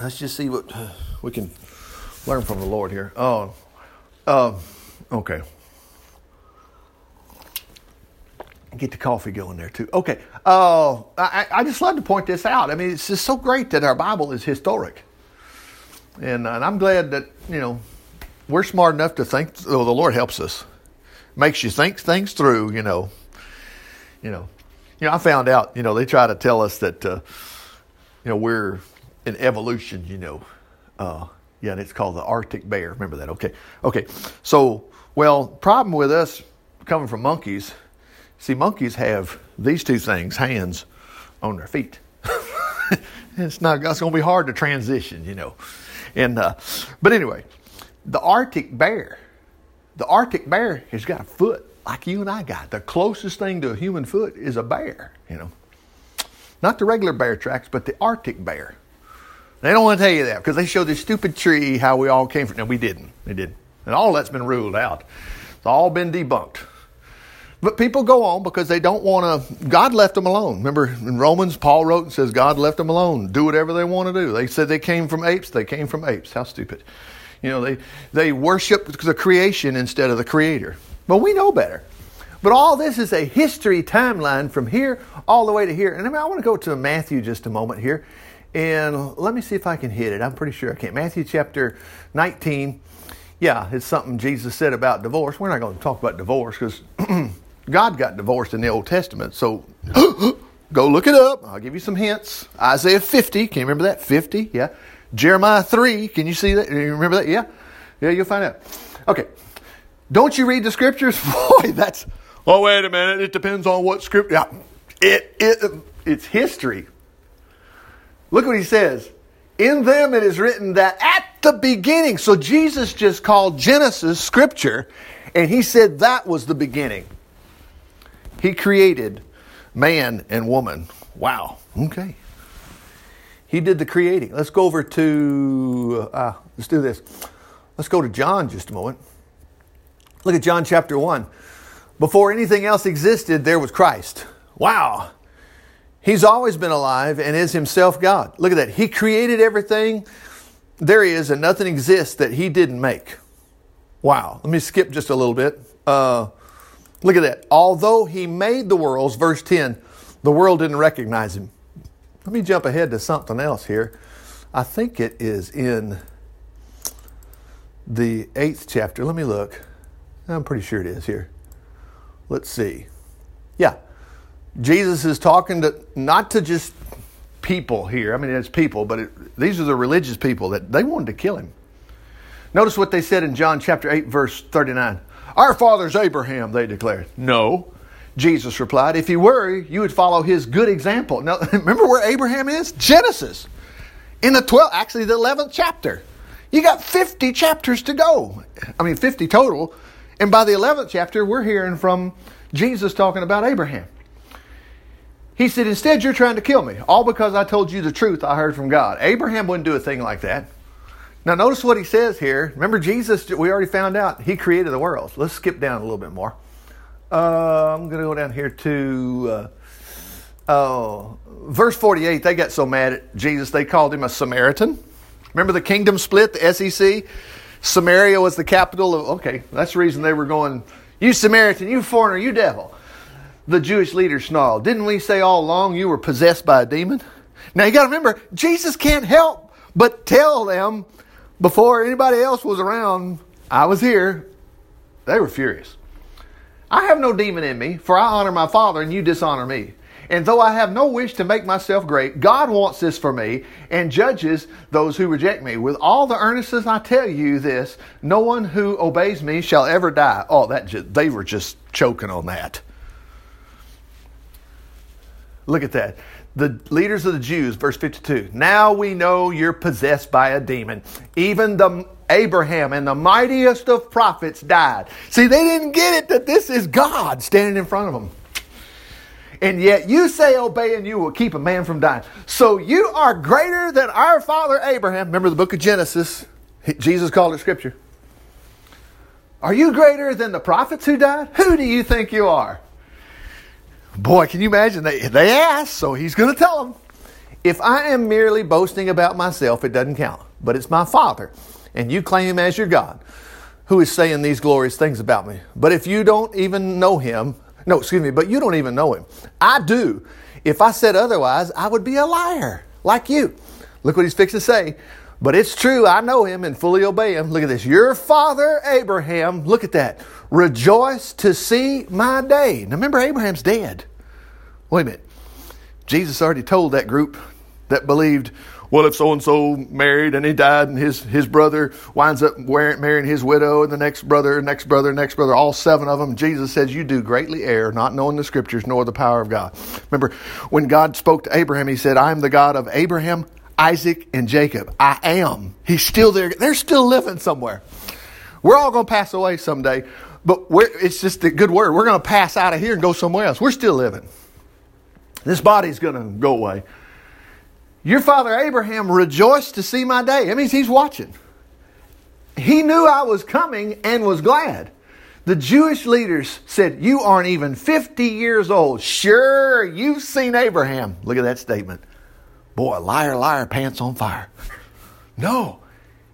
let's just see what we can learn from the Lord here. Oh, uh, okay. Get the coffee going there too. Okay. Uh, I, I just love to point this out. I mean, it's just so great that our Bible is historic. And, and I'm glad that, you know, we're smart enough to think, oh, the Lord helps us. Makes you think things through, you know. You know, you know, I found out, you know, they try to tell us that, uh, you know, we're in evolution, you know. Uh, yeah, and it's called the Arctic bear. Remember that? Okay. Okay. So, well, problem with us coming from monkeys, see, monkeys have these two things, hands on their feet. it's not, it's going to be hard to transition, you know. And, uh, but anyway, the Arctic bear, the Arctic bear has got a foot like you and I got. The closest thing to a human foot is a bear, you know. Not the regular bear tracks, but the Arctic bear. They don't want to tell you that because they show this stupid tree how we all came from. No, we didn't. They didn't. And all that's been ruled out. It's all been debunked. But people go on because they don't want to. God left them alone. Remember in Romans, Paul wrote and says, God left them alone. Do whatever they want to do. They said they came from apes. They came from apes. How stupid. You know, they, they worship the creation instead of the creator. But we know better. But all this is a history timeline from here all the way to here. And I, mean, I want to go to Matthew just a moment here. And let me see if I can hit it. I'm pretty sure I can. Matthew chapter 19. Yeah, it's something Jesus said about divorce. We're not going to talk about divorce because God got divorced in the Old Testament. So go look it up. I'll give you some hints. Isaiah 50. Can you remember that? 50. Yeah. Jeremiah 3. Can you see that? You remember that? Yeah. Yeah, you'll find out. Okay. Don't you read the scriptures? Boy, that's. Oh, wait a minute. It depends on what scripture. Yeah. It, it, it's history. Look what he says. In them it is written that at the beginning, so Jesus just called Genesis scripture, and he said that was the beginning. He created man and woman. Wow. Okay. He did the creating. Let's go over to, uh, let's do this. Let's go to John just a moment. Look at John chapter 1. Before anything else existed, there was Christ. Wow. He's always been alive and is himself God. Look at that. He created everything there is, and nothing exists that he didn't make. Wow. Let me skip just a little bit. Uh, look at that. Although he made the worlds, verse 10, the world didn't recognize him. Let me jump ahead to something else here. I think it is in the eighth chapter. Let me look. I'm pretty sure it is here. Let's see. Yeah. Jesus is talking to not to just people here. I mean, it's people, but it, these are the religious people that they wanted to kill him. Notice what they said in John chapter 8, verse 39. Our father's Abraham, they declared. No. Jesus replied, If you were, you would follow his good example. Now, remember where Abraham is? Genesis. In the 12th, actually the 11th chapter. You got 50 chapters to go. I mean, 50 total. And by the 11th chapter, we're hearing from Jesus talking about Abraham. He said, Instead, you're trying to kill me, all because I told you the truth I heard from God. Abraham wouldn't do a thing like that. Now, notice what he says here. Remember, Jesus, we already found out, he created the world. Let's skip down a little bit more. Uh, I'm going to go down here to uh, oh, verse 48. They got so mad at Jesus, they called him a Samaritan. Remember the kingdom split, the SEC? Samaria was the capital of, okay, that's the reason they were going, you Samaritan, you foreigner, you devil the Jewish leaders snarled. Didn't we say all along you were possessed by a demon? Now you got to remember, Jesus can't help but tell them before anybody else was around, I was here. They were furious. I have no demon in me, for I honor my Father and you dishonor me. And though I have no wish to make myself great, God wants this for me and judges those who reject me. With all the earnestness I tell you this, no one who obeys me shall ever die. Oh, that just, they were just choking on that. Look at that. The leaders of the Jews, verse 52. Now we know you're possessed by a demon. Even the Abraham and the mightiest of prophets died. See, they didn't get it that this is God standing in front of them. And yet you say obey and you will keep a man from dying. So you are greater than our father Abraham. Remember the book of Genesis? Jesus called it scripture. Are you greater than the prophets who died? Who do you think you are? Boy, can you imagine? They, they asked, so he's going to tell them. If I am merely boasting about myself, it doesn't count. But it's my Father, and you claim him as your God, who is saying these glorious things about me. But if you don't even know him, no, excuse me, but you don't even know him. I do. If I said otherwise, I would be a liar, like you. Look what he's fixing to say. But it's true, I know him and fully obey him. Look at this. Your father Abraham, look at that, rejoiced to see my day. Now remember, Abraham's dead. Wait a minute. Jesus already told that group that believed, well, if so and so married and he died and his, his brother winds up marrying his widow and the next brother, next brother, next brother, all seven of them, Jesus says, You do greatly err, not knowing the scriptures nor the power of God. Remember, when God spoke to Abraham, he said, I am the God of Abraham, Isaac, and Jacob. I am. He's still there. They're still living somewhere. We're all going to pass away someday, but it's just a good word. We're going to pass out of here and go somewhere else. We're still living. This body's going to go away. Your father Abraham rejoiced to see my day. That means he's watching. He knew I was coming and was glad. The Jewish leaders said, You aren't even 50 years old. Sure, you've seen Abraham. Look at that statement. Boy, liar, liar, pants on fire. No,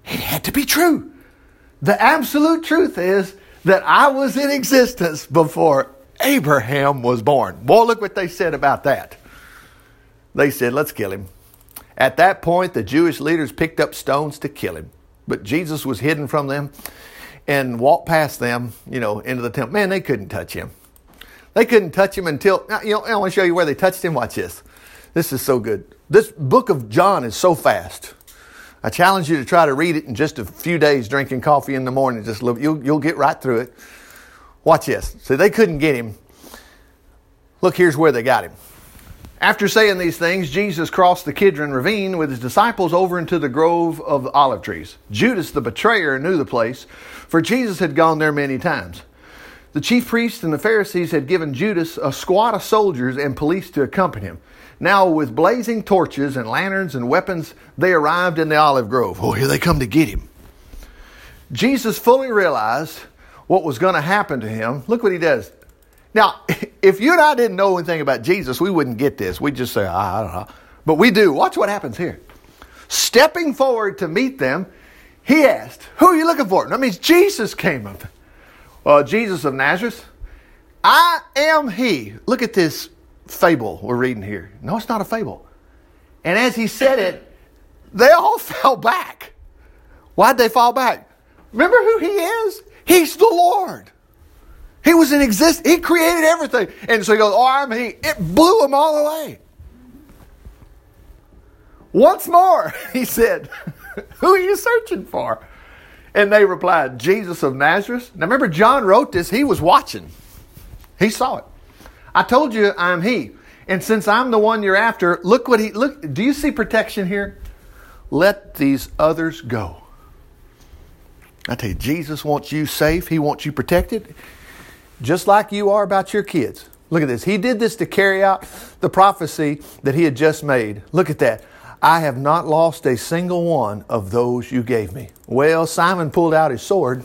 it had to be true. The absolute truth is that I was in existence before Abraham was born. Boy, look what they said about that. They said, Let's kill him. At that point, the Jewish leaders picked up stones to kill him. But Jesus was hidden from them and walked past them, you know, into the temple. Man, they couldn't touch him. They couldn't touch him until, you know, I want to show you where they touched him. Watch this. This is so good. This book of John is so fast. I challenge you to try to read it in just a few days, drinking coffee in the morning. Just look, you'll, you'll get right through it. Watch this. So they couldn't get him. Look, here's where they got him. After saying these things, Jesus crossed the Kidron ravine with his disciples over into the grove of olive trees. Judas, the betrayer, knew the place, for Jesus had gone there many times. The chief priests and the Pharisees had given Judas a squad of soldiers and police to accompany him. Now, with blazing torches and lanterns and weapons, they arrived in the olive grove. Oh, here they come to get him. Jesus fully realized what was going to happen to him. Look what he does. Now, if you and I didn't know anything about Jesus, we wouldn't get this. We'd just say, ah, I don't know. But we do. Watch what happens here. Stepping forward to meet them, he asked, Who are you looking for? That means Jesus came up. Uh, Jesus of Nazareth. I am he. Look at this fable we're reading here. No, it's not a fable. And as he said it, they all fell back. Why'd they fall back? Remember who he is? He's the Lord. He was in existence. He created everything. And so he goes, Oh, I'm he. It blew him all away. Once more, he said, Who are you searching for? And they replied, Jesus of Nazareth. Now remember, John wrote this. He was watching, he saw it. I told you I'm He. And since I'm the one you're after, look what He, look, do you see protection here? Let these others go. I tell you, Jesus wants you safe, He wants you protected, just like you are about your kids. Look at this. He did this to carry out the prophecy that He had just made. Look at that. I have not lost a single one of those you gave me. Well, Simon pulled out his sword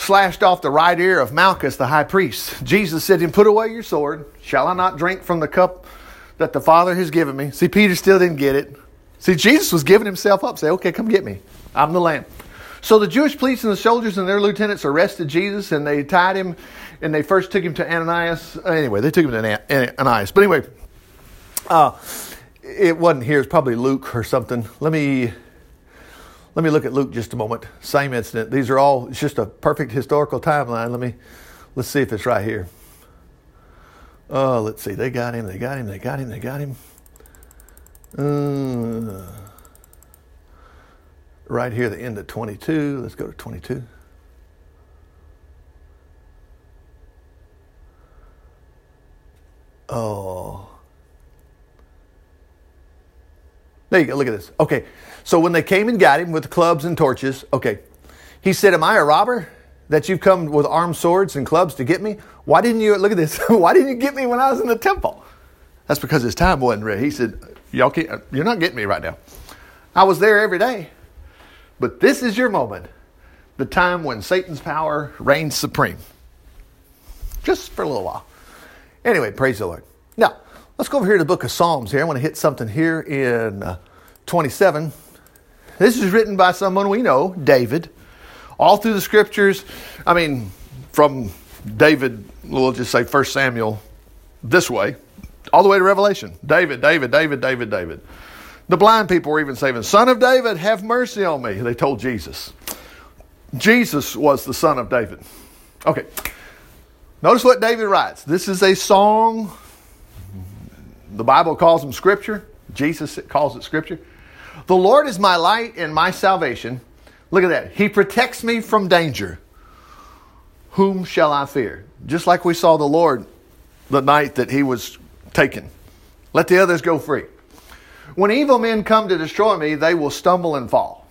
slashed off the right ear of Malchus, the high priest. Jesus said to him, Put away your sword. Shall I not drink from the cup that the Father has given me? See, Peter still didn't get it. See, Jesus was giving himself up. Say, Okay, come get me. I'm the Lamb. So the Jewish police and the soldiers and their lieutenants arrested Jesus and they tied him and they first took him to Ananias. Anyway, they took him to Ananias. But anyway, uh, it wasn't here. It's probably Luke or something. Let me let me look at Luke just a moment. Same incident. These are all, it's just a perfect historical timeline. Let me, let's see if it's right here. Oh, let's see. They got him, they got him, they got him, they got him. Uh, right here, the end of 22. Let's go to 22. Oh. There you go. Look at this. Okay. So when they came and got him with clubs and torches, okay, he said, Am I a robber that you've come with armed swords and clubs to get me? Why didn't you, look at this, why didn't you get me when I was in the temple? That's because his time wasn't ready. He said, Y'all can't, you're not getting me right now. I was there every day. But this is your moment, the time when Satan's power reigns supreme. Just for a little while. Anyway, praise the Lord. Now, Let's go over here to the book of Psalms here. I want to hit something here in uh, 27. This is written by someone we know, David. All through the scriptures, I mean, from David, we'll just say 1 Samuel this way, all the way to Revelation. David, David, David, David, David. The blind people were even saying, Son of David, have mercy on me. They told Jesus. Jesus was the son of David. Okay. Notice what David writes. This is a song. The Bible calls them scripture. Jesus calls it scripture. The Lord is my light and my salvation. Look at that. He protects me from danger. Whom shall I fear? Just like we saw the Lord the night that he was taken. Let the others go free. When evil men come to destroy me, they will stumble and fall.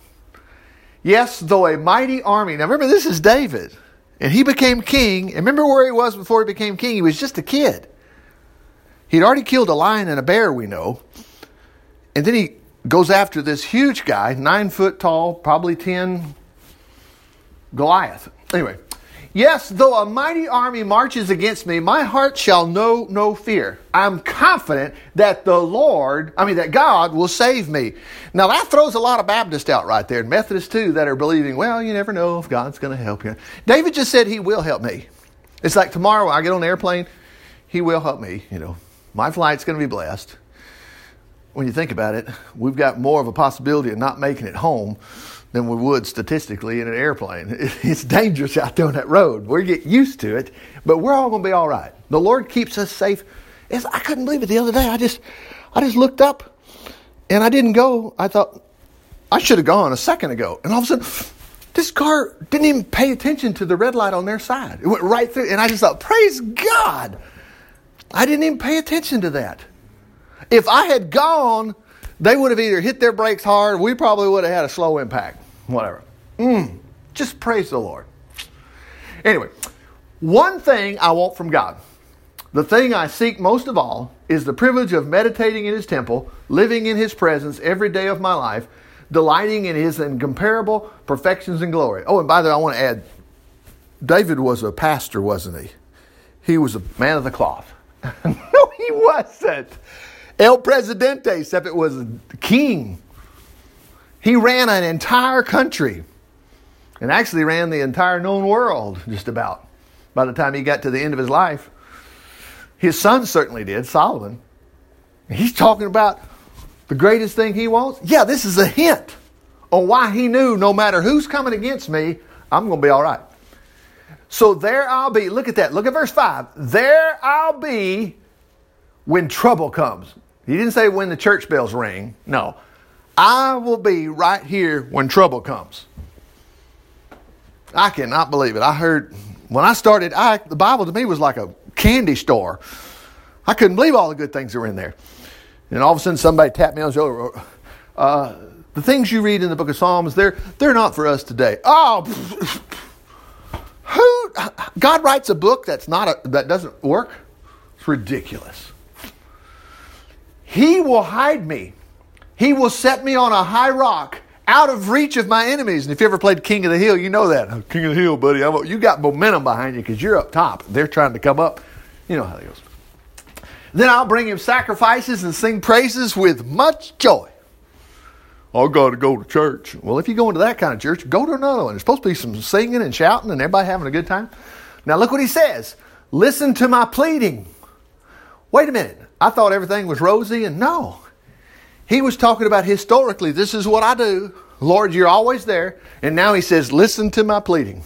Yes, though a mighty army. Now remember, this is David. And he became king. And remember where he was before he became king? He was just a kid. He'd already killed a lion and a bear, we know. And then he goes after this huge guy, nine foot tall, probably 10, Goliath. Anyway, Yes, though a mighty army marches against me, my heart shall know no fear. I'm confident that the Lord, I mean, that God will save me. Now that throws a lot of Baptists out right there, and Methodists too, that are believing, well, you never know if God's going to help you. David just said he will help me. It's like tomorrow I get on the airplane, he will help me. You know, my flight's going to be blessed. When you think about it, we've got more of a possibility of not making it home than we would statistically in an airplane. It's dangerous out there on that road. We get used to it, but we're all going to be all right. The Lord keeps us safe. It's, I couldn't believe it the other day. I just, I just looked up, and I didn't go. I thought I should have gone a second ago, and all of a sudden, this car didn't even pay attention to the red light on their side. It went right through, and I just thought, praise God! I didn't even pay attention to that. If I had gone they would have either hit their brakes hard, we probably would have had a slow impact, whatever. Mm, just praise the Lord. Anyway, one thing I want from God, the thing I seek most of all, is the privilege of meditating in His temple, living in His presence every day of my life, delighting in His incomparable perfections and glory. Oh, and by the way, I want to add David was a pastor, wasn't he? He was a man of the cloth. no, he wasn't. El Presidente, except it was king. He ran an entire country and actually ran the entire known world, just about, by the time he got to the end of his life. His son certainly did, Solomon. He's talking about the greatest thing he wants. Yeah, this is a hint on why he knew no matter who's coming against me, I'm going to be all right. So there I'll be. Look at that. Look at verse 5. There I'll be when trouble comes. He didn't say when the church bells ring. No. I will be right here when trouble comes. I cannot believe it. I heard when I started, I, the Bible to me was like a candy store. I couldn't believe all the good things that were in there. And all of a sudden, somebody tapped me on the shoulder. Uh, the things you read in the book of Psalms, they're, they're not for us today. Oh, who? God writes a book that's not a, that doesn't work? It's ridiculous. He will hide me. He will set me on a high rock out of reach of my enemies. And if you ever played King of the Hill, you know that. King of the Hill, buddy. I'm, you got momentum behind you because you're up top. They're trying to come up. You know how it goes. Then I'll bring him sacrifices and sing praises with much joy. I got to go to church. Well, if you go into that kind of church, go to another one. There's supposed to be some singing and shouting and everybody having a good time. Now, look what he says Listen to my pleading. Wait a minute. I thought everything was rosy, and no. He was talking about historically, this is what I do. Lord, you're always there. And now he says, listen to my pleading.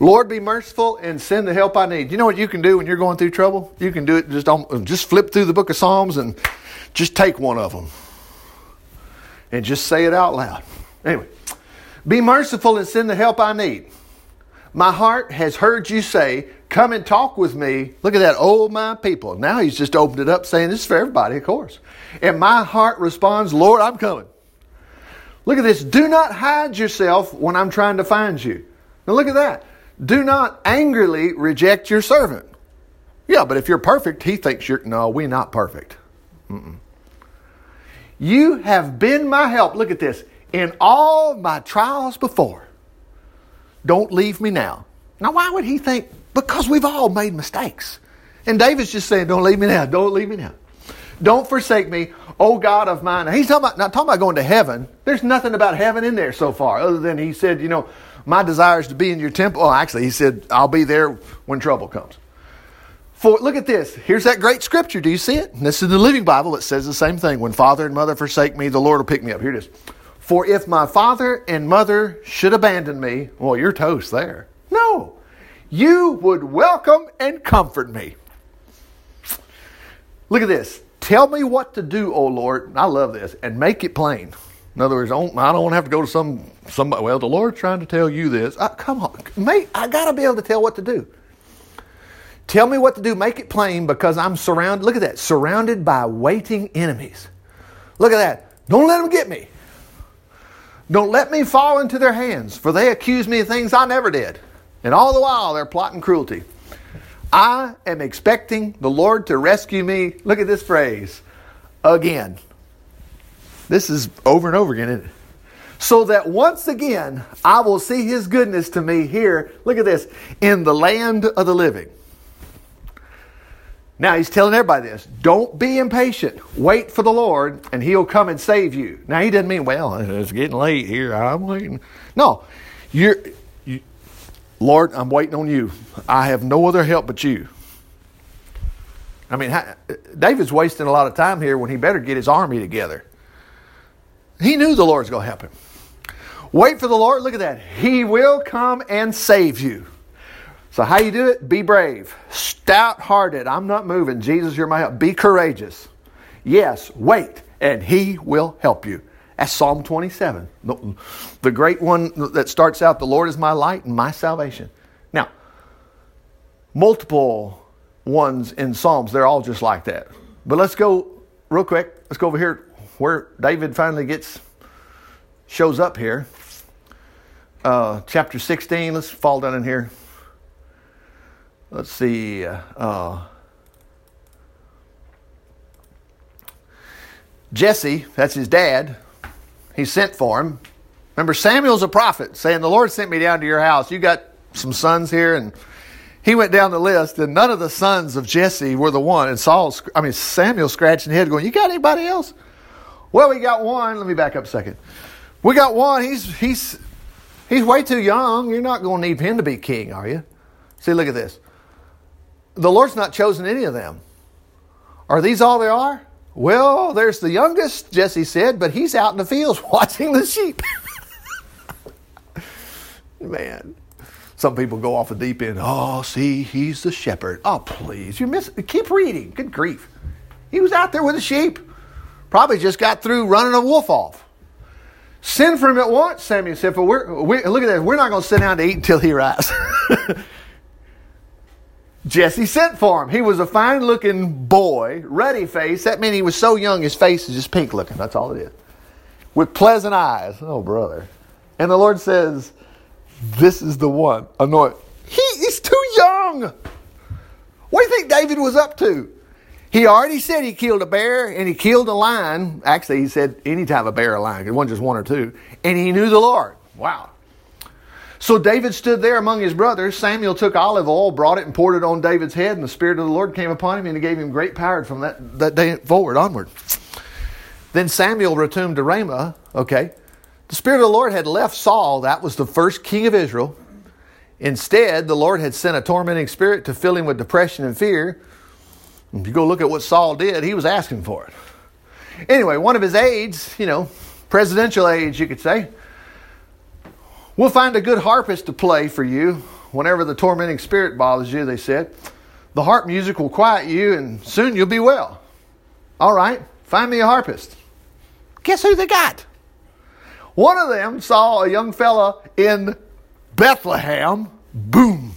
Lord, be merciful and send the help I need. You know what you can do when you're going through trouble? You can do it just on, just flip through the book of Psalms and just take one of them and just say it out loud. Anyway, be merciful and send the help I need. My heart has heard you say, Come and talk with me. Look at that, oh my people. Now he's just opened it up saying this is for everybody, of course. And my heart responds, Lord, I'm coming. Look at this. Do not hide yourself when I'm trying to find you. Now look at that. Do not angrily reject your servant. Yeah, but if you're perfect, he thinks you're. No, we're not perfect. Mm-mm. You have been my help. Look at this. In all my trials before. Don't leave me now. Now, why would he think because we've all made mistakes. And David's just saying, Don't leave me now, don't leave me now. Don't forsake me, O God of mine. He's talking about, not talking about going to heaven. There's nothing about heaven in there so far, other than he said, you know, my desire is to be in your temple. Oh, actually, he said, I'll be there when trouble comes. For look at this. Here's that great scripture. Do you see it? this is the Living Bible. It says the same thing. When father and mother forsake me, the Lord will pick me up. Here it is. For if my father and mother should abandon me, well, you're toast there. No. You would welcome and comfort me. Look at this. Tell me what to do, O Lord. I love this. And make it plain. In other words, I don't, want to have to go to some somebody. Well, the Lord's trying to tell you this. I, come on, mate. I got to be able to tell what to do. Tell me what to do. Make it plain because I'm surrounded. Look at that. Surrounded by waiting enemies. Look at that. Don't let them get me. Don't let me fall into their hands, for they accuse me of things I never did. And all the while, they're plotting cruelty. I am expecting the Lord to rescue me. Look at this phrase again. This is over and over again, So that once again I will see his goodness to me here. Look at this in the land of the living. Now he's telling everybody this. Don't be impatient. Wait for the Lord and he'll come and save you. Now he doesn't mean, well, it's getting late here. I'm waiting. No. You're you, Lord, I'm waiting on you. I have no other help but you. I mean, David's wasting a lot of time here when he better get his army together. He knew the Lord's going to help him. Wait for the Lord. Look at that. He will come and save you. So how you do it? Be brave, stout-hearted. I'm not moving. Jesus, you're my help. Be courageous. Yes, wait, and He will help you. That's Psalm 27, the, great one that starts out, "The Lord is my light and my salvation." Now, multiple ones in Psalms, they're all just like that. But let's go real quick. Let's go over here where David finally gets shows up here. Uh, chapter 16. Let's fall down in here let's see. Uh, Jesse, that's his dad, he sent for him. Remember, Samuel's a prophet saying, The Lord sent me down to your house. You got some sons here. And he went down the list, and none of the sons of Jesse were the one. And Saul, I mean, Samuel scratching his head going, You got anybody else? Well, we got one. Let me back up a second. We got one. He's, he's, he's way too young. You're not going to need him to be king, are you? See, look at this the Lord's not chosen any of them. Are these all there are? Well, there's the youngest, Jesse said, but he's out in the fields watching the sheep. Man, some people go off the deep end. Oh, see, he's the shepherd. Oh, please, you miss. Keep reading. Good grief, he was out there with the sheep. Probably just got through running a wolf off. Send for him at once, Samuel said. For we're, we, look at that. We're not going to sit down to eat until he arrives. Jesse sent for him. He was a fine looking boy, ruddy face. That meant he was so young his face is just pink looking. That's all it is. With pleasant eyes. Oh, brother. And the Lord says, This is the one. Anoint. He is too young. What do you think David was up to? He already said he killed a bear and he killed a lion. Actually, he said anytime a bear or lion, it wasn't just one or two. And he knew the Lord. Wow. So David stood there among his brothers. Samuel took olive oil, brought it, and poured it on David's head, and the Spirit of the Lord came upon him, and he gave him great power from that, that day forward onward. Then Samuel returned to Ramah. Okay. The Spirit of the Lord had left Saul, that was the first king of Israel. Instead, the Lord had sent a tormenting spirit to fill him with depression and fear. If you go look at what Saul did, he was asking for it. Anyway, one of his aides, you know, presidential aides, you could say, We'll find a good harpist to play for you whenever the tormenting spirit bothers you, they said. The harp music will quiet you and soon you'll be well. All right, find me a harpist. Guess who they got? One of them saw a young fella in Bethlehem. Boom.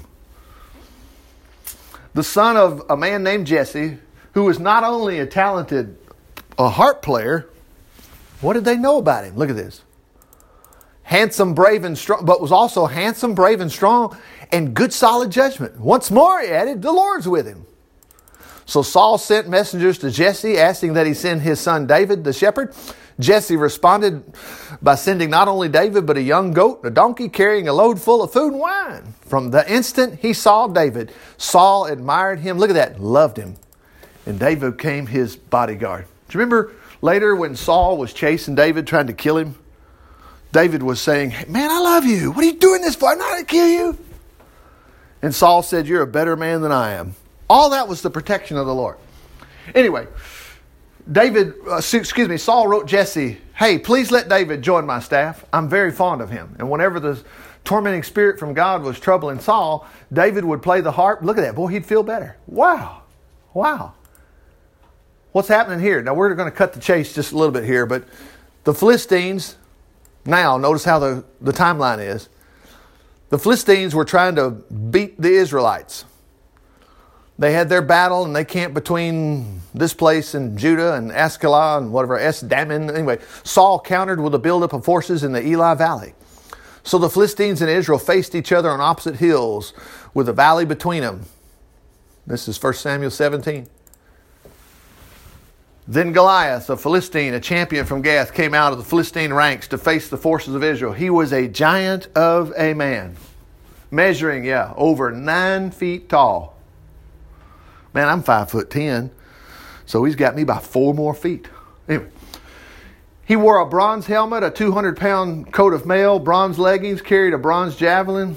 The son of a man named Jesse, who was not only a talented a harp player, what did they know about him? Look at this handsome, brave, and strong, but was also handsome, brave, and strong, and good solid judgment. Once more, he added, the Lord's with him. So Saul sent messengers to Jesse asking that he send his son David, the shepherd. Jesse responded by sending not only David, but a young goat, and a donkey carrying a load full of food and wine. From the instant he saw David, Saul admired him. Look at that, loved him. and David became his bodyguard. Do you remember later when Saul was chasing David, trying to kill him? David was saying, Man, I love you. What are you doing this for? I'm not going to kill you. And Saul said, You're a better man than I am. All that was the protection of the Lord. Anyway, David, uh, excuse me, Saul wrote Jesse, Hey, please let David join my staff. I'm very fond of him. And whenever the tormenting spirit from God was troubling Saul, David would play the harp. Look at that. Boy, he'd feel better. Wow. Wow. What's happening here? Now, we're going to cut the chase just a little bit here, but the Philistines, now, notice how the, the timeline is. The Philistines were trying to beat the Israelites. They had their battle and they camped between this place and Judah and Ascalon and whatever, Es Damin. Anyway, Saul countered with a buildup of forces in the Elah Valley. So the Philistines and Israel faced each other on opposite hills with a valley between them. This is 1 Samuel 17. Then Goliath, a Philistine, a champion from Gath, came out of the Philistine ranks to face the forces of Israel. He was a giant of a man, measuring, yeah, over nine feet tall. Man, I'm five foot ten, so he's got me by four more feet. Anyway, he wore a bronze helmet, a 200 pound coat of mail, bronze leggings, carried a bronze javelin,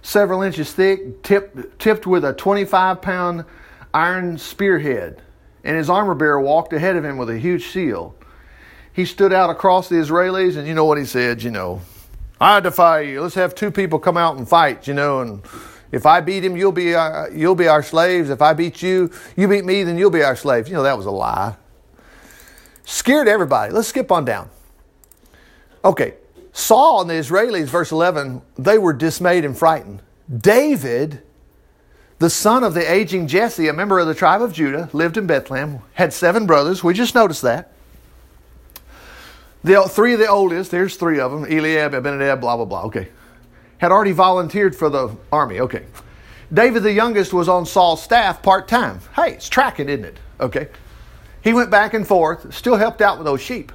several inches thick, tipped, tipped with a 25 pound iron spearhead and his armor bearer walked ahead of him with a huge shield. He stood out across the Israelis, and you know what he said, you know, I defy you. Let's have two people come out and fight, you know, and if I beat him, you'll be our, you'll be our slaves. If I beat you, you beat me, then you'll be our slaves. You know that was a lie. Scared everybody. Let's skip on down. Okay, Saul and the Israelis, verse 11, they were dismayed and frightened. David the son of the aging Jesse, a member of the tribe of Judah, lived in Bethlehem, had seven brothers. We just noticed that. The three of the oldest, there's three of them Eliab, Abinadab, blah, blah, blah. Okay. Had already volunteered for the army. Okay. David, the youngest, was on Saul's staff part time. Hey, it's tracking, isn't it? Okay. He went back and forth, still helped out with those sheep.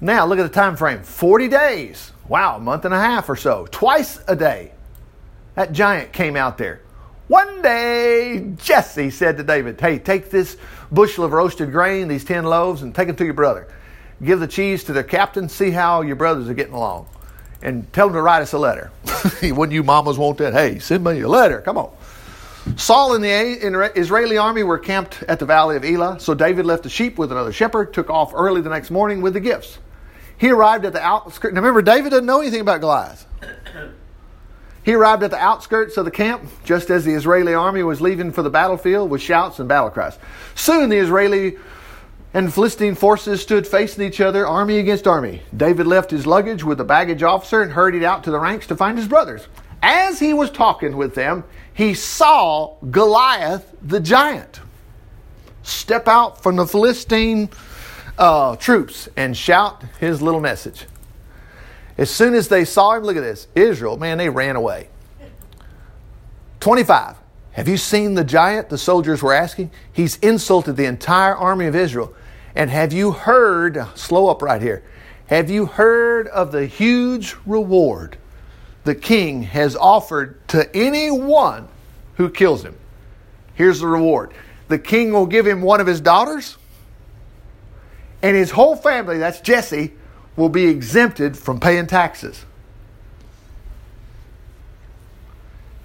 Now, look at the time frame 40 days. Wow, a month and a half or so. Twice a day. That giant came out there. One day, Jesse said to David, Hey, take this bushel of roasted grain, these 10 loaves, and take them to your brother. Give the cheese to the captain, see how your brothers are getting along. And tell them to write us a letter. Wouldn't you mamas want that? Hey, send me a letter. Come on. Saul and the Israeli army were camped at the valley of Elah, so David left the sheep with another shepherd, took off early the next morning with the gifts. He arrived at the outskirts. Now remember, David doesn't know anything about Goliath. He arrived at the outskirts of the camp just as the Israeli army was leaving for the battlefield with shouts and battle cries. Soon the Israeli and Philistine forces stood facing each other, army against army. David left his luggage with the baggage officer and hurried out to the ranks to find his brothers. As he was talking with them, he saw Goliath the giant step out from the Philistine uh, troops and shout his little message. As soon as they saw him, look at this Israel, man, they ran away. 25. Have you seen the giant? The soldiers were asking. He's insulted the entire army of Israel. And have you heard, slow up right here, have you heard of the huge reward the king has offered to anyone who kills him? Here's the reward the king will give him one of his daughters, and his whole family, that's Jesse, will be exempted from paying taxes.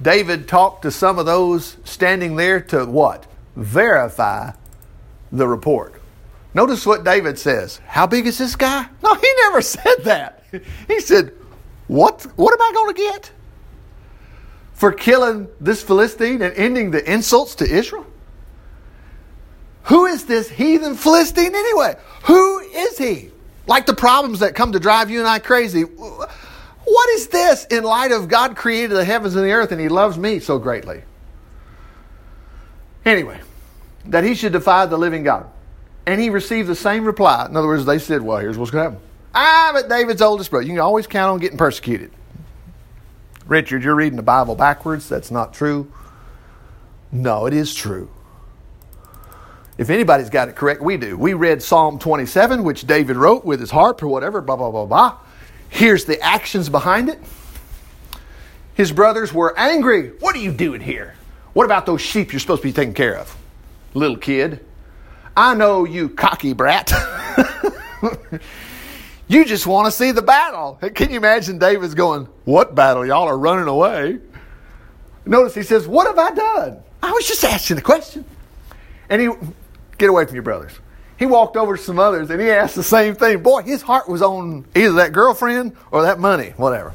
David talked to some of those standing there to what? Verify the report. Notice what David says. How big is this guy? No, he never said that. He said, What, what am I going to get? For killing this Philistine and ending the insults to Israel? Who is this heathen Philistine anyway? Who is he? Like the problems that come to drive you and I crazy. What is this in light of God created the heavens and the earth and He loves me so greatly? Anyway, that he should defy the living God. And he received the same reply. In other words, they said, Well, here's what's going to happen. Ah, I'm at David's oldest brother. You can always count on getting persecuted. Richard, you're reading the Bible backwards. That's not true. No, it is true. If anybody's got it correct, we do. We read Psalm 27, which David wrote with his harp or whatever, blah, blah, blah, blah. Here's the actions behind it. His brothers were angry. What are you doing here? What about those sheep you're supposed to be taking care of? little kid. I know you cocky brat. you just want to see the battle. Can you imagine David's going, What battle? Y'all are running away. Notice he says, What have I done? I was just asking the question. And he, get away from your brothers. He walked over to some others and he asked the same thing. Boy, his heart was on either that girlfriend or that money, whatever.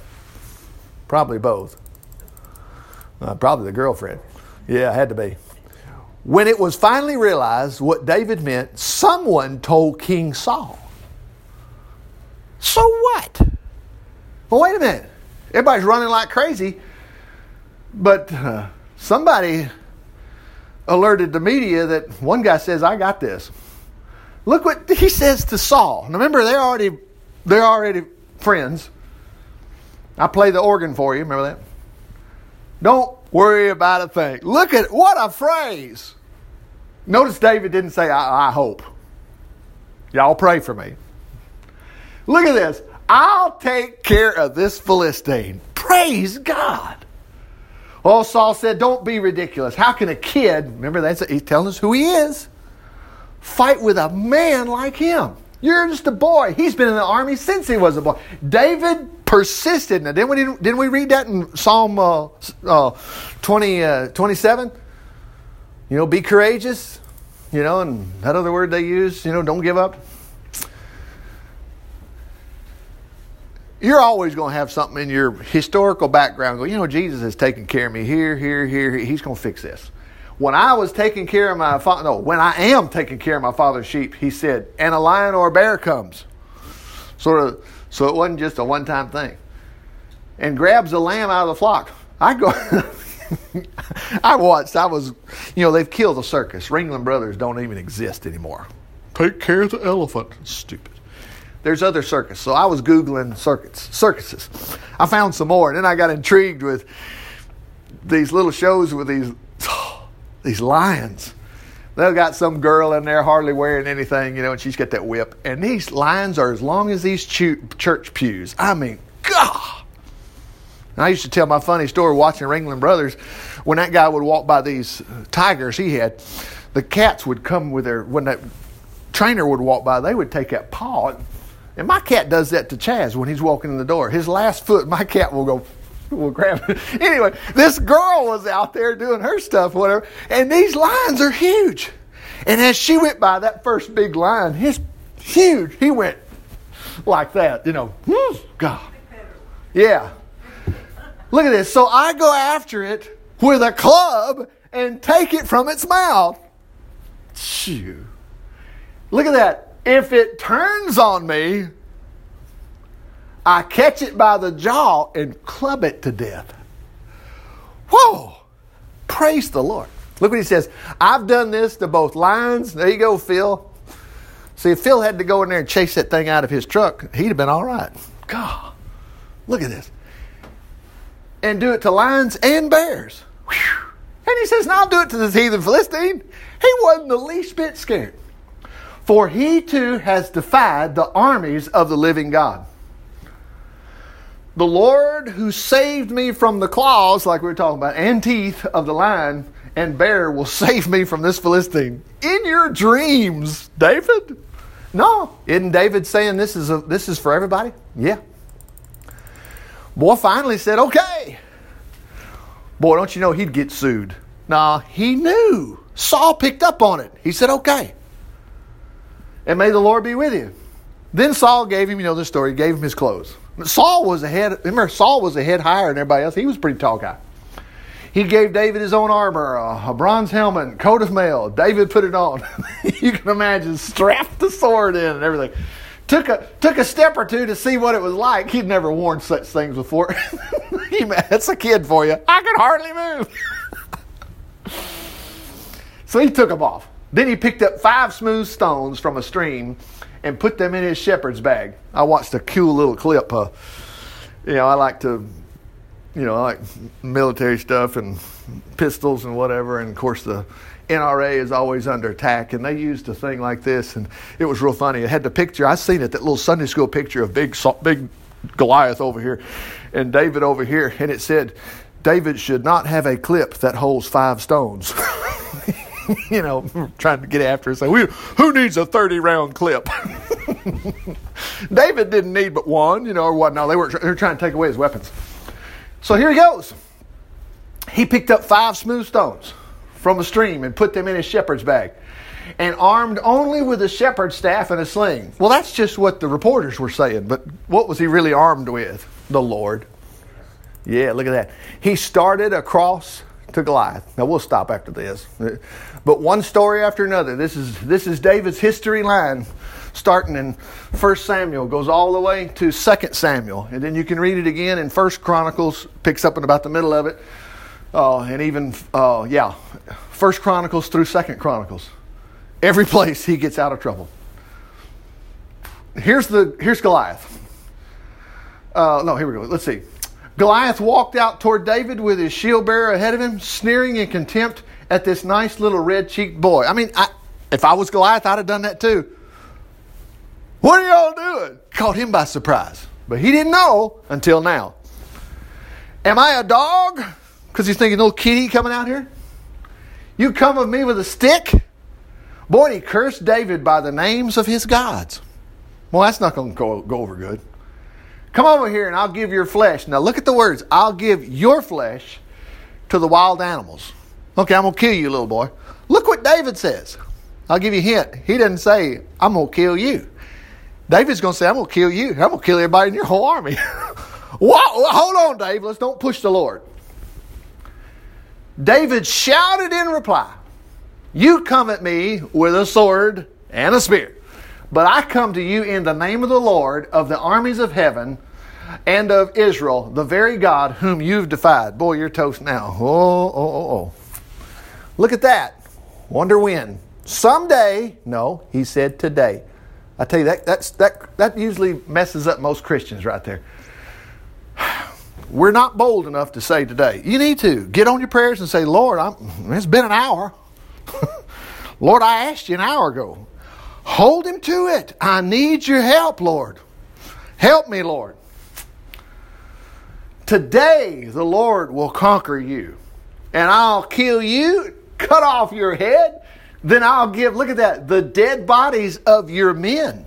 Probably both. Uh, probably the girlfriend. Yeah, had to be. When it was finally realized what David meant, someone told King Saul. So what? Well, wait a minute. Everybody's running like crazy, but uh, somebody alerted the media that one guy says, "I got this." Look what he says to Saul. Now remember, they're already they're already friends. I play the organ for you. Remember that? Don't worry about a thing. Look at what a phrase. Notice David didn't say, I, I hope. Y'all pray for me. Look at this. I'll take care of this Philistine. Praise God. Oh, Saul said, Don't be ridiculous. How can a kid, remember that's he's telling us who he is, fight with a man like him? You're just a boy. He's been in the army since he was a boy. David persisted. Now, didn't we, didn't we read that in Psalm uh, uh, 20, uh, 27? You know, be courageous. You know, and that other word they use, you know, don't give up. You're always going to have something in your historical background go, you know, Jesus has taken care of me here, here, here. He's going to fix this. When I was taking care of my father, no, when I am taking care of my father's sheep, he said, and a lion or a bear comes. Sort of, so it wasn't just a one time thing. And grabs a lamb out of the flock. I go, I watched, I was, you know, they've killed the circus. Ringling Brothers don't even exist anymore. Take care of the elephant. Stupid there's other circus. So I was Googling circuits, circuses. I found some more, and then I got intrigued with these little shows with these, these lions. They've got some girl in there hardly wearing anything, you know, and she's got that whip. And these lions are as long as these church pews. I mean, God. And I used to tell my funny story watching Ringling Brothers. When that guy would walk by these uh, tigers he had, the cats would come with their, when that trainer would walk by, they would take that paw and my cat does that to Chaz when he's walking in the door. His last foot, my cat will go, will grab it. Anyway, this girl was out there doing her stuff, whatever, and these lions are huge. And as she went by that first big lion, his huge, he went like that, you know. Hmm, God. Yeah. Look at this. So I go after it with a club and take it from its mouth. Shoo. Look at that. If it turns on me, I catch it by the jaw and club it to death. Whoa! Praise the Lord. Look what he says. I've done this to both lions. There you go, Phil. See, if Phil had to go in there and chase that thing out of his truck, he'd have been all right. God, look at this. And do it to lions and bears. Whew. And he says, "Now I'll do it to this heathen Philistine. He wasn't the least bit scared. For he too has defied the armies of the living God. The Lord who saved me from the claws, like we were talking about, and teeth of the lion and bear will save me from this Philistine. In your dreams, David? No. Isn't David saying this is, a, this is for everybody? Yeah. Boy finally said, okay. Boy, don't you know he'd get sued? Nah, he knew. Saul picked up on it. He said, okay and may the Lord be with you. Then Saul gave him, you know the story, gave him his clothes. Saul was a head, remember, Saul was a head higher than everybody else. He was a pretty tall guy. He gave David his own armor, a, bronze helmet, coat of mail. David put it on. you can imagine, strapped the sword in and everything. Took a, took a step or two to see what it was like. He'd never worn such things before. That's a kid for you. I could hardly move. so he took them off. Then he picked up five smooth stones from a stream and put them in his shepherd's bag. I watched a cool little clip. Uh, you know, I like to, you know, I like military stuff and pistols and whatever. And of course, the NRA is always under attack, and they used a thing like this, and it was real funny. It had the picture. I seen it, that little Sunday school picture of big, big Goliath over here, and David over here, and it said, "David should not have a clip that holds five stones." you know, trying to get after us. Say, we, who needs a 30 round clip? David didn't need but one, you know, or what? No, they were, they were trying to take away his weapons. So here he goes. He picked up five smooth stones from a stream and put them in his shepherd's bag and armed only with a shepherd's staff and a sling. Well, that's just what the reporters were saying, but what was he really armed with? The Lord. Yeah, look at that. He started across to Goliath. Now we'll stop after this. But one story after another. This is this is David's history line starting in 1 Samuel goes all the way to 2 Samuel. And then you can read it again in 1 Chronicles picks up in about the middle of it. Uh, and even uh, yeah, 1 Chronicles through 2 Chronicles. Every place he gets out of trouble. Here's the here's Goliath. Uh, no, here we go. Let's see. Goliath walked out toward David with his shield bearer ahead of him, sneering in contempt at this nice little red cheeked boy. I mean, I, if I was Goliath, I'd have done that too. What are y'all doing? Caught him by surprise. But he didn't know until now. Am I a dog? Because he's thinking, little kitty coming out here? You come with me with a stick? Boy, he cursed David by the names of his gods. Well, that's not going to go, go over good. Come over here and I'll give your flesh. Now look at the words. I'll give your flesh to the wild animals. Okay, I'm going to kill you, little boy. Look what David says. I'll give you a hint. He doesn't say, I'm going to kill you. David's going to say, I'm going to kill you. I'm going to kill everybody in your whole army. Whoa, hold on, Dave. Let's don't push the Lord. David shouted in reply, You come at me with a sword and a spear. But I come to you in the name of the Lord of the armies of heaven and of Israel, the very God whom you've defied. Boy, you're toast now. Oh, oh, oh, oh. oh. Look at that. Wonder when. Someday, no, he said today. I tell you that that's that that usually messes up most Christians right there. We're not bold enough to say today. You need to get on your prayers and say, Lord, I'm, it's been an hour. Lord, I asked you an hour ago. Hold him to it. I need your help, Lord. Help me, Lord. Today, the Lord will conquer you, and I'll kill you, cut off your head. Then I'll give, look at that, the dead bodies of your men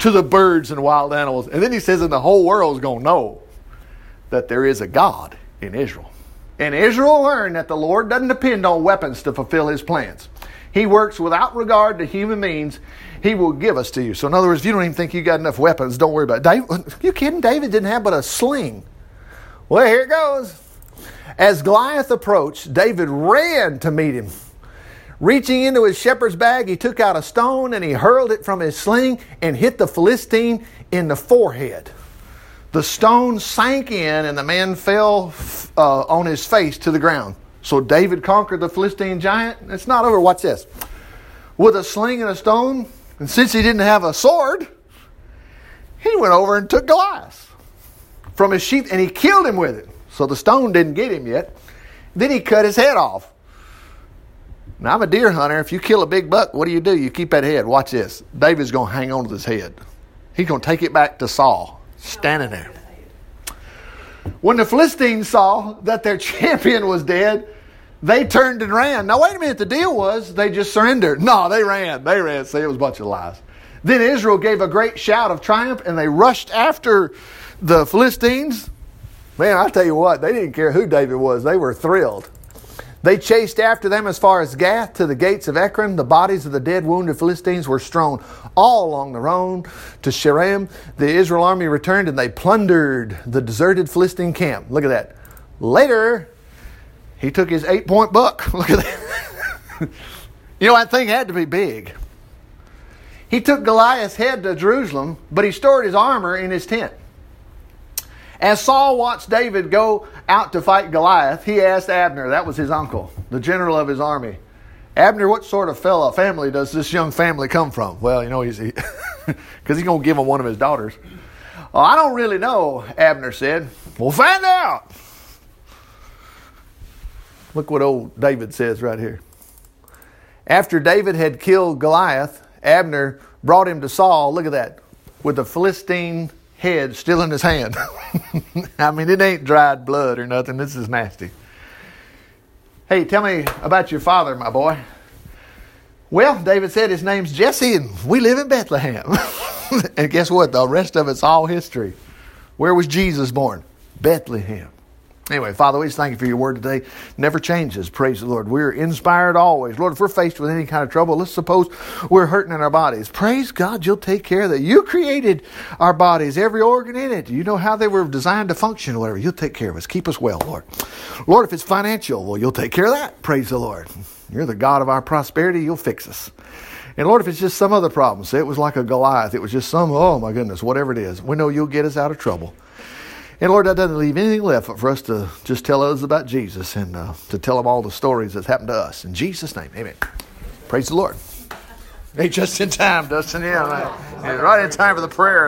to the birds and wild animals. And then he says, and the whole world's going to know that there is a God in Israel. And Israel learned that the Lord doesn't depend on weapons to fulfill his plans. He works without regard to human means. He will give us to you. So, in other words, if you don't even think you got enough weapons, don't worry about it. David, you kidding? David didn't have but a sling. Well, here it goes. As Goliath approached, David ran to meet him. Reaching into his shepherd's bag, he took out a stone and he hurled it from his sling and hit the Philistine in the forehead. The stone sank in and the man fell uh, on his face to the ground. So David conquered the Philistine giant. It's not over. Watch this. With a sling and a stone, and since he didn't have a sword, he went over and took Goliath from his sheath and he killed him with it. So the stone didn't get him yet. Then he cut his head off. Now I'm a deer hunter. If you kill a big buck, what do you do? You keep that head. Watch this. David's going to hang on to his head. He's going to take it back to Saul, standing there. When the Philistines saw that their champion was dead, they turned and ran. Now, wait a minute. The deal was they just surrendered. No, they ran. They ran. See, it was a bunch of lies. Then Israel gave a great shout of triumph and they rushed after the Philistines. Man, I'll tell you what, they didn't care who David was. They were thrilled. They chased after them as far as Gath to the gates of Ekron. The bodies of the dead, wounded Philistines were strewn all along the road to Shaaraim. The Israel army returned and they plundered the deserted Philistine camp. Look at that. Later, he took his eight point buck. Look at that. you know, that thing had to be big. He took Goliath's head to Jerusalem, but he stored his armor in his tent. As Saul watched David go out to fight Goliath, he asked Abner, that was his uncle, the general of his army, Abner, what sort of fellow family does this young family come from? Well, you know, he's because he, he's going to give him one of his daughters. I don't really know, Abner said. We'll find out. Look what old David says right here. After David had killed Goliath, Abner brought him to Saul. Look at that, with the Philistine head still in his hand. I mean, it ain't dried blood or nothing. This is nasty. Hey, tell me about your father, my boy. Well, David said his name's Jesse and we live in Bethlehem. and guess what? The rest of it's all history. Where was Jesus born? Bethlehem. Anyway, Father, we just thank you for your word today. Never changes. Praise the Lord. We're inspired always. Lord, if we're faced with any kind of trouble, let's suppose we're hurting in our bodies. Praise God, you'll take care of that. You created our bodies, every organ in it. You know how they were designed to function, whatever. You'll take care of us. Keep us well, Lord. Lord, if it's financial, well, you'll take care of that. Praise the Lord. You're the God of our prosperity. You'll fix us. And Lord, if it's just some other problem, say it was like a Goliath, it was just some, oh my goodness, whatever it is, we know you'll get us out of trouble. And Lord, that doesn't leave anything left but for us to just tell others about Jesus and uh, to tell them all the stories that's happened to us. In Jesus' name, amen. Praise the Lord. Hey, just in time, Dustin. Yeah, right. right in time for the prayer.